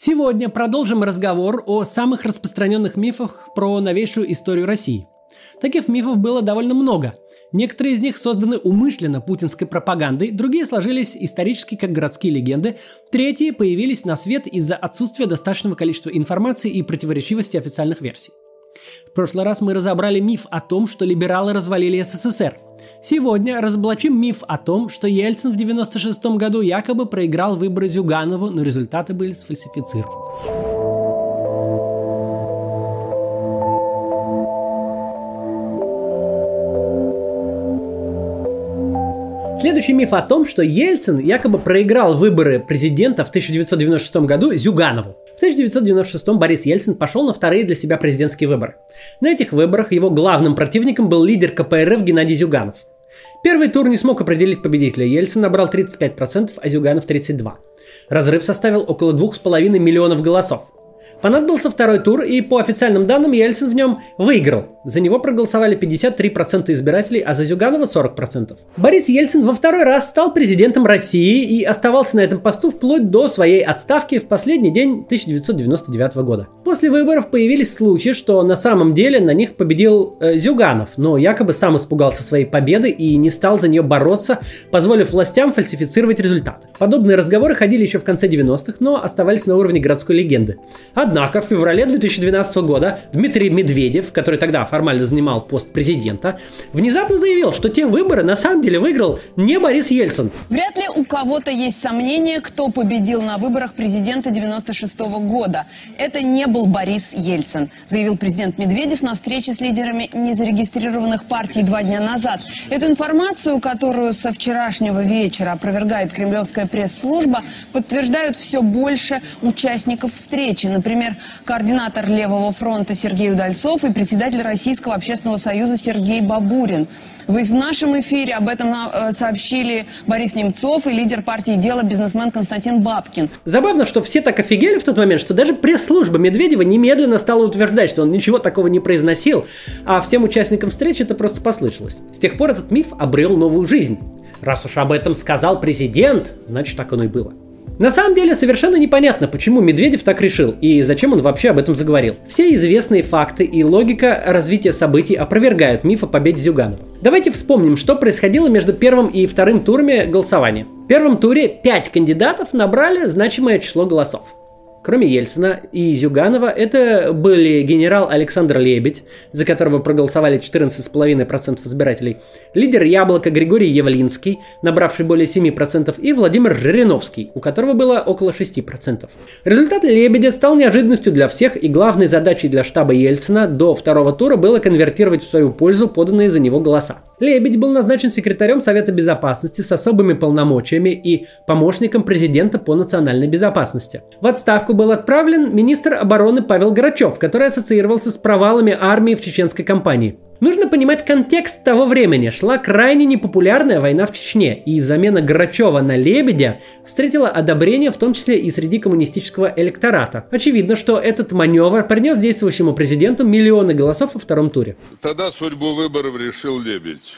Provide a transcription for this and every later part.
Сегодня продолжим разговор о самых распространенных мифах про новейшую историю России. Таких мифов было довольно много. Некоторые из них созданы умышленно путинской пропагандой, другие сложились исторически как городские легенды, третьи появились на свет из-за отсутствия достаточного количества информации и противоречивости официальных версий. В прошлый раз мы разобрали миф о том, что либералы развалили СССР. Сегодня разоблачим миф о том, что Ельцин в 96 году якобы проиграл выборы Зюганову, но результаты были сфальсифицированы. Следующий миф о том, что Ельцин якобы проиграл выборы президента в 1996 году Зюганову. В 1996 Борис Ельцин пошел на вторые для себя президентские выборы. На этих выборах его главным противником был лидер КПРФ Геннадий Зюганов. Первый тур не смог определить победителя. Ельцин набрал 35%, а Зюганов 32%. Разрыв составил около 2,5 миллионов голосов. Понадобился второй тур, и по официальным данным Ельцин в нем выиграл. За него проголосовали 53% избирателей, а за Зюганова 40%. Борис Ельцин во второй раз стал президентом России и оставался на этом посту вплоть до своей отставки в последний день 1999 года. После выборов появились слухи, что на самом деле на них победил э, Зюганов, но якобы сам испугался своей победы и не стал за нее бороться, позволив властям фальсифицировать результаты. Подобные разговоры ходили еще в конце 90-х, но оставались на уровне городской легенды. Однако в феврале 2012 года Дмитрий Медведев, который тогда формально занимал пост президента, внезапно заявил, что те выборы на самом деле выиграл не Борис Ельцин. Вряд ли у кого-то есть сомнения, кто победил на выборах президента 96 года. Это не был Борис Ельцин, заявил президент Медведев на встрече с лидерами незарегистрированных партий два дня назад. Эту информацию, которую со вчерашнего вечера опровергает кремлевская пресс-служба, подтверждают все больше участников встречи. Например, координатор Левого фронта Сергей Удальцов и председатель Российского общественного союза Сергей Бабурин. Вы в нашем эфире об этом э, сообщили Борис Немцов и лидер партии «Дело» бизнесмен Константин Бабкин. Забавно, что все так офигели в тот момент, что даже пресс-служба Медведева немедленно стала утверждать, что он ничего такого не произносил, а всем участникам встречи это просто послышалось. С тех пор этот миф обрел новую жизнь. Раз уж об этом сказал президент, значит так оно и было. На самом деле совершенно непонятно, почему Медведев так решил и зачем он вообще об этом заговорил. Все известные факты и логика развития событий опровергают миф о победе Зюганова. Давайте вспомним, что происходило между первым и вторым турами голосования. В первом туре 5 кандидатов набрали значимое число голосов. Кроме Ельцина и Зюганова, это были генерал Александр Лебедь, за которого проголосовали 14,5% избирателей, лидер Яблока Григорий Явлинский, набравший более 7%, и Владимир Жириновский, у которого было около 6%. Результат Лебедя стал неожиданностью для всех, и главной задачей для штаба Ельцина до второго тура было конвертировать в свою пользу поданные за него голоса. Лебедь был назначен секретарем Совета Безопасности с особыми полномочиями и помощником президента по национальной безопасности. В отставку был отправлен министр обороны Павел Грачев, который ассоциировался с провалами армии в чеченской кампании. Нужно понимать контекст того времени. Шла крайне непопулярная война в Чечне, и замена Грачева на Лебедя встретила одобрение в том числе и среди коммунистического электората. Очевидно, что этот маневр принес действующему президенту миллионы голосов во втором туре. Тогда судьбу выборов решил Лебедь.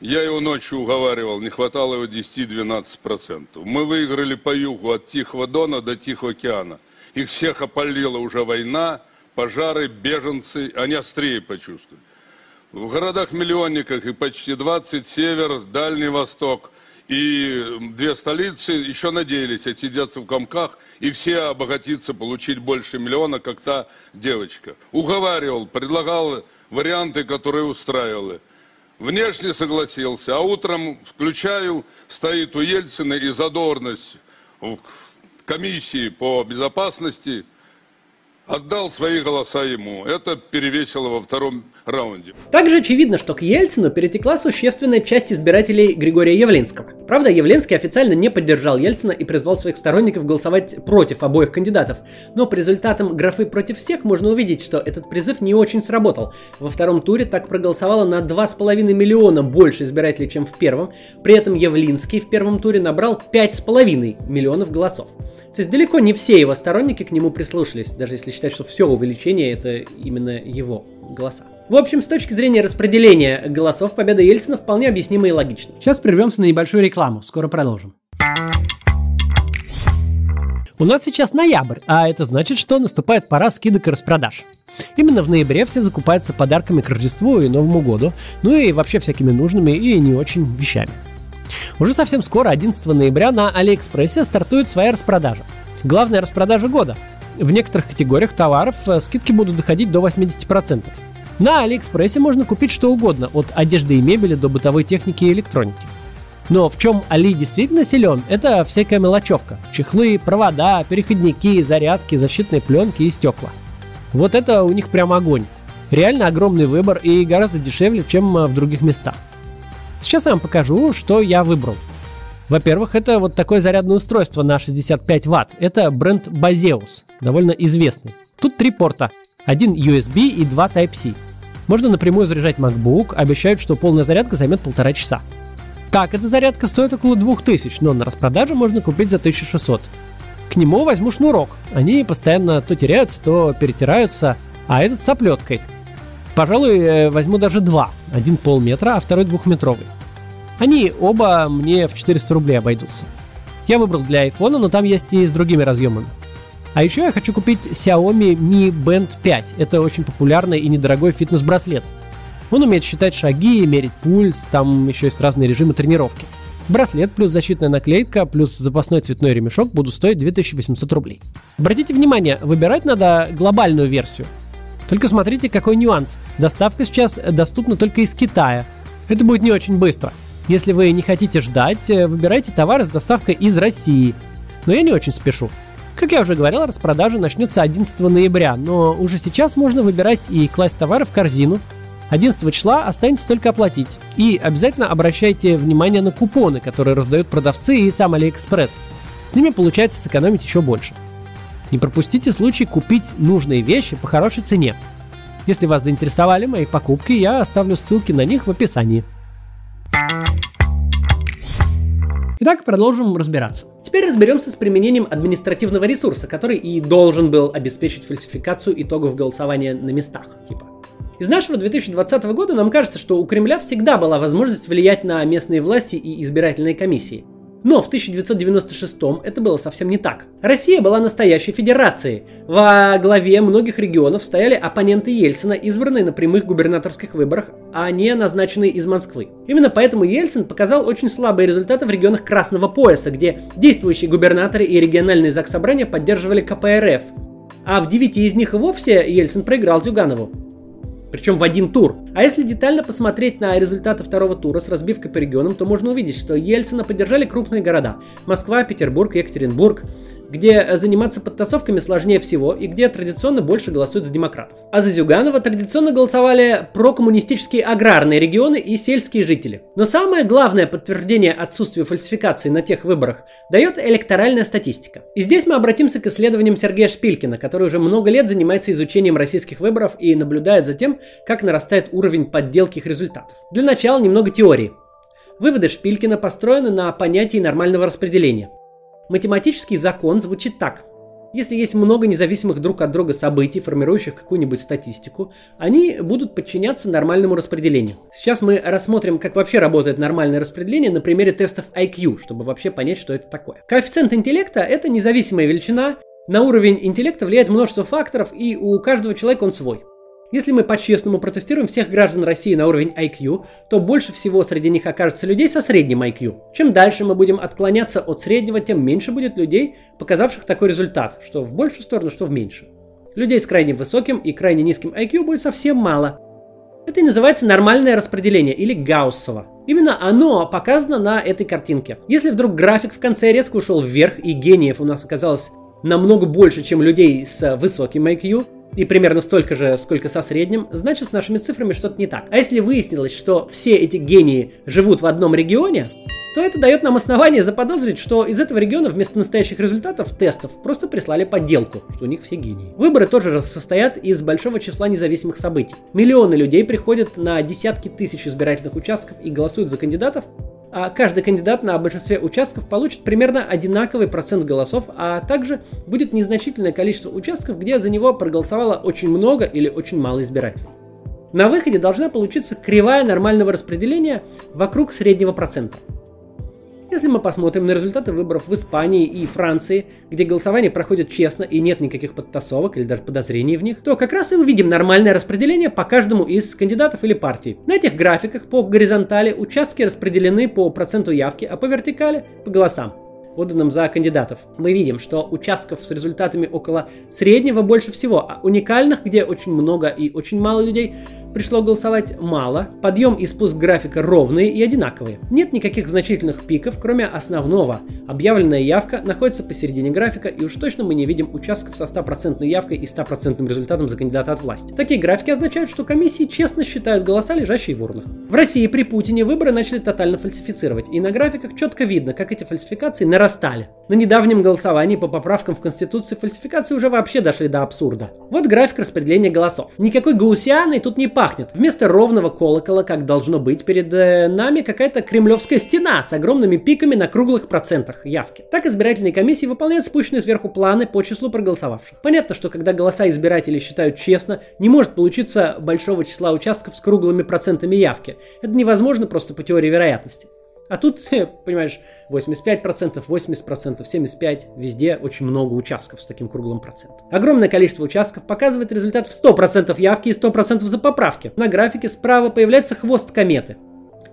Я его ночью уговаривал, не хватало его 10-12%. Мы выиграли по югу от Тихого Дона до Тихого океана. Их всех опалила уже война, пожары, беженцы, они острее почувствовали. В городах-миллионниках и почти 20 север, Дальний Восток и две столицы еще надеялись отсидеться в комках и все обогатиться, получить больше миллиона, как та девочка. Уговаривал, предлагал варианты, которые устраивали. Внешне согласился, а утром включаю, стоит у Ельцина и задорность в комиссии по безопасности – отдал свои голоса ему. Это перевесило во втором раунде. Также очевидно, что к Ельцину перетекла существенная часть избирателей Григория Явлинского. Правда, Явлинский официально не поддержал Ельцина и призвал своих сторонников голосовать против обоих кандидатов. Но по результатам графы против всех можно увидеть, что этот призыв не очень сработал. Во втором туре так проголосовало на 2,5 миллиона больше избирателей, чем в первом. При этом Явлинский в первом туре набрал 5,5 миллионов голосов. То есть далеко не все его сторонники к нему прислушались, даже если считать, что все увеличение это именно его голоса. В общем, с точки зрения распределения голосов, победа Ельцина вполне объяснима и логична. Сейчас прервемся на небольшую рекламу, скоро продолжим. У нас сейчас ноябрь, а это значит, что наступает пора скидок и распродаж. Именно в ноябре все закупаются подарками к Рождеству и Новому году, ну и вообще всякими нужными и не очень вещами. Уже совсем скоро, 11 ноября, на Алиэкспрессе стартует своя распродажа. Главная распродажа года. В некоторых категориях товаров э, скидки будут доходить до 80%. На Алиэкспрессе можно купить что угодно, от одежды и мебели до бытовой техники и электроники. Но в чем Али действительно силен, это всякая мелочевка. Чехлы, провода, переходники, зарядки, защитные пленки и стекла. Вот это у них прям огонь. Реально огромный выбор и гораздо дешевле, чем э, в других местах. Сейчас я вам покажу, что я выбрал. Во-первых, это вот такое зарядное устройство на 65 ватт. Это бренд Baseus, довольно известный. Тут три порта. Один USB и два Type-C. Можно напрямую заряжать MacBook, обещают, что полная зарядка займет полтора часа. Так, эта зарядка стоит около 2000, но на распродаже можно купить за 1600. К нему возьму шнурок. Они постоянно то теряются, то перетираются, а этот с оплеткой. Пожалуй, э, возьму даже два. Один полметра, а второй двухметровый. Они оба мне в 400 рублей обойдутся. Я выбрал для iPhone, но там есть и с другими разъемами. А еще я хочу купить Xiaomi Mi Band 5. Это очень популярный и недорогой фитнес-браслет. Он умеет считать шаги, мерить пульс, там еще есть разные режимы тренировки. Браслет плюс защитная наклейка плюс запасной цветной ремешок будут стоить 2800 рублей. Обратите внимание, выбирать надо глобальную версию. Только смотрите, какой нюанс. Доставка сейчас доступна только из Китая. Это будет не очень быстро. Если вы не хотите ждать, э, выбирайте товары с доставкой из России. Но я не очень спешу. Как я уже говорил, распродажа начнется 11 ноября, но уже сейчас можно выбирать и класть товары в корзину. 11 числа останется только оплатить. И обязательно обращайте внимание на купоны, которые раздают продавцы и сам Алиэкспресс. С ними получается сэкономить еще больше. Не пропустите случай купить нужные вещи по хорошей цене. Если вас заинтересовали мои покупки, я оставлю ссылки на них в описании. Итак, продолжим разбираться. Теперь разберемся с применением административного ресурса, который и должен был обеспечить фальсификацию итогов голосования на местах, типа. Из нашего 2020 года нам кажется, что у Кремля всегда была возможность влиять на местные власти и избирательные комиссии. Но в 1996 это было совсем не так. Россия была настоящей федерацией. Во главе многих регионов стояли оппоненты Ельцина, избранные на прямых губернаторских выборах, а не назначенные из Москвы. Именно поэтому Ельцин показал очень слабые результаты в регионах Красного пояса, где действующие губернаторы и региональные заксобрания поддерживали КПРФ. А в девяти из них и вовсе Ельцин проиграл Зюганову причем в один тур. А если детально посмотреть на результаты второго тура с разбивкой по регионам, то можно увидеть, что Ельцина поддержали крупные города. Москва, Петербург, Екатеринбург где заниматься подтасовками сложнее всего и где традиционно больше голосуют за демократов. А за Зюганова традиционно голосовали прокоммунистические аграрные регионы и сельские жители. Но самое главное подтверждение отсутствия фальсификации на тех выборах дает электоральная статистика. И здесь мы обратимся к исследованиям Сергея Шпилькина, который уже много лет занимается изучением российских выборов и наблюдает за тем, как нарастает уровень подделки их результатов. Для начала немного теории. Выводы Шпилькина построены на понятии нормального распределения – Математический закон звучит так. Если есть много независимых друг от друга событий, формирующих какую-нибудь статистику, они будут подчиняться нормальному распределению. Сейчас мы рассмотрим, как вообще работает нормальное распределение на примере тестов IQ, чтобы вообще понять, что это такое. Коэффициент интеллекта – это независимая величина, на уровень интеллекта влияет множество факторов, и у каждого человека он свой. Если мы по-честному протестируем всех граждан России на уровень IQ, то больше всего среди них окажется людей со средним IQ. Чем дальше мы будем отклоняться от среднего, тем меньше будет людей, показавших такой результат, что в большую сторону, что в меньшую. Людей с крайне высоким и крайне низким IQ будет совсем мало. Это и называется нормальное распределение или Гауссово. Именно оно показано на этой картинке. Если вдруг график в конце резко ушел вверх и гениев у нас оказалось намного больше, чем людей с высоким IQ, и примерно столько же, сколько со средним, значит с нашими цифрами что-то не так. А если выяснилось, что все эти гении живут в одном регионе, то это дает нам основание заподозрить, что из этого региона вместо настоящих результатов тестов просто прислали подделку, что у них все гении. Выборы тоже состоят из большого числа независимых событий. Миллионы людей приходят на десятки тысяч избирательных участков и голосуют за кандидатов, каждый кандидат на большинстве участков получит примерно одинаковый процент голосов, а также будет незначительное количество участков, где за него проголосовало очень много или очень мало избирателей. На выходе должна получиться кривая нормального распределения вокруг среднего процента. Если мы посмотрим на результаты выборов в Испании и Франции, где голосование проходит честно и нет никаких подтасовок или даже подозрений в них, то как раз и увидим нормальное распределение по каждому из кандидатов или партий. На этих графиках по горизонтали участки распределены по проценту явки, а по вертикали по голосам отданным за кандидатов. Мы видим, что участков с результатами около среднего больше всего, а уникальных, где очень много и очень мало людей, пришло голосовать мало, подъем и спуск графика ровные и одинаковые. Нет никаких значительных пиков, кроме основного. Объявленная явка находится посередине графика, и уж точно мы не видим участков со 100% явкой и 100% результатом за кандидата от власти. Такие графики означают, что комиссии честно считают голоса, лежащие в урнах. В России при Путине выборы начали тотально фальсифицировать, и на графиках четко видно, как эти фальсификации нарастали. На недавнем голосовании по поправкам в Конституции фальсификации уже вообще дошли до абсурда. Вот график распределения голосов. Никакой гаусианы тут не пахнет. Вместо ровного колокола, как должно быть, перед э, нами какая-то кремлевская стена с огромными пиками на круглых процентах явки. Так избирательные комиссии выполняют спущенные сверху планы по числу проголосовавших. Понятно, что когда голоса избирателей считают честно, не может получиться большого числа участков с круглыми процентами явки. Это невозможно просто по теории вероятности. А тут, понимаешь, 85%, 80%, 75%, везде очень много участков с таким круглым процентом. Огромное количество участков показывает результат в 100% явки и 100% за поправки. На графике справа появляется хвост кометы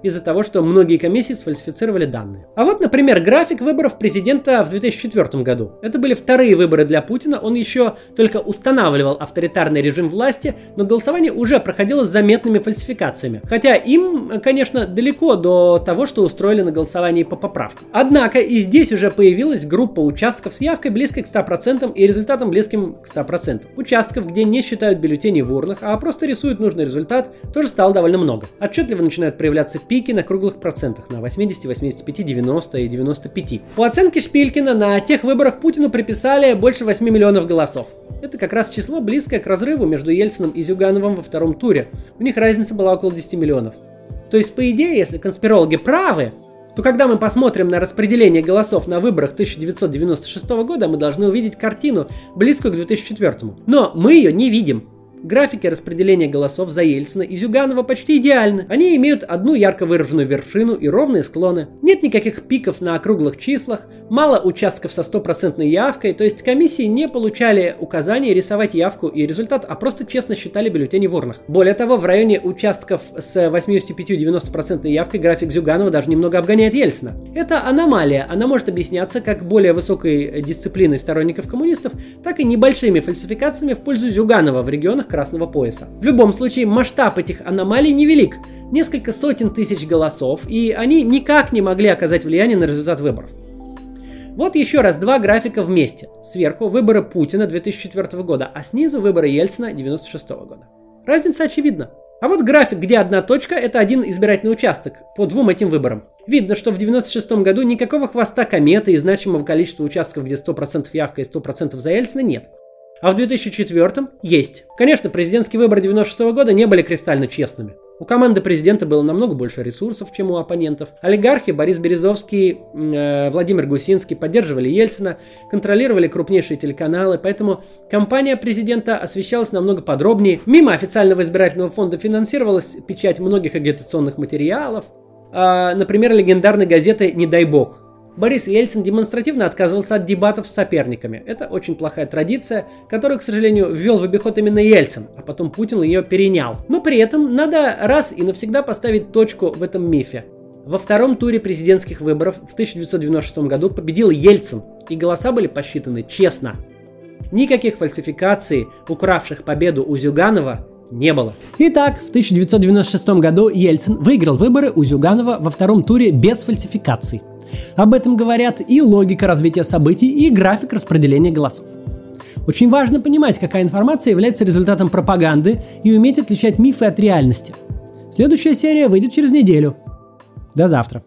из-за того, что многие комиссии сфальсифицировали данные. А вот, например, график выборов президента в 2004 году. Это были вторые выборы для Путина, он еще только устанавливал авторитарный режим власти, но голосование уже проходило с заметными фальсификациями. Хотя им, конечно, далеко до того, что устроили на голосовании по поправкам. Однако и здесь уже появилась группа участков с явкой близкой к 100% и результатом близким к 100%. Участков, где не считают бюллетени в урнах, а просто рисуют нужный результат, тоже стало довольно много. Отчетливо начинают проявляться пики на круглых процентах на 80, 85, 90 и 95. По оценке Шпилькина на тех выборах Путину приписали больше 8 миллионов голосов. Это как раз число близкое к разрыву между Ельцином и Зюгановым во втором туре. У них разница была около 10 миллионов. То есть, по идее, если конспирологи правы, то когда мы посмотрим на распределение голосов на выборах 1996 года, мы должны увидеть картину, близкую к 2004. Но мы ее не видим. Графики распределения голосов за Ельцина и Зюганова почти идеальны. Они имеют одну ярко выраженную вершину и ровные склоны. Нет никаких пиков на округлых числах, мало участков со стопроцентной явкой, то есть комиссии не получали указания рисовать явку и результат, а просто честно считали бюллетени в урнах. Более того, в районе участков с 85-90% явкой график Зюганова даже немного обгоняет Ельцина. Это аномалия, она может объясняться как более высокой дисциплиной сторонников коммунистов, так и небольшими фальсификациями в пользу Зюганова в регионах красного пояса. В любом случае, масштаб этих аномалий невелик. Несколько сотен тысяч голосов, и они никак не могли оказать влияние на результат выборов. Вот еще раз два графика вместе. Сверху выборы Путина 2004 года, а снизу выборы Ельцина 1996 года. Разница очевидна. А вот график, где одна точка, это один избирательный участок по двум этим выборам. Видно, что в 96 году никакого хвоста кометы и значимого количества участков, где 100% явка и 100% за Ельцина нет. А в 2004 есть. Конечно, президентские выборы 96 года не были кристально честными. У команды президента было намного больше ресурсов, чем у оппонентов. Олигархи Борис Березовский, э, Владимир Гусинский поддерживали Ельцина, контролировали крупнейшие телеканалы, поэтому кампания президента освещалась намного подробнее. Мимо официального избирательного фонда финансировалась печать многих агитационных материалов. Э, например, легендарной газеты «Не дай бог», Борис Ельцин демонстративно отказывался от дебатов с соперниками. Это очень плохая традиция, которую, к сожалению, ввел в обиход именно Ельцин, а потом Путин ее перенял. Но при этом надо раз и навсегда поставить точку в этом мифе. Во втором туре президентских выборов в 1996 году победил Ельцин, и голоса были посчитаны честно. Никаких фальсификаций, укравших победу у Зюганова, не было. Итак, в 1996 году Ельцин выиграл выборы у Зюганова во втором туре без фальсификаций. Об этом говорят и логика развития событий, и график распределения голосов. Очень важно понимать, какая информация является результатом пропаганды и уметь отличать мифы от реальности. Следующая серия выйдет через неделю. До завтра.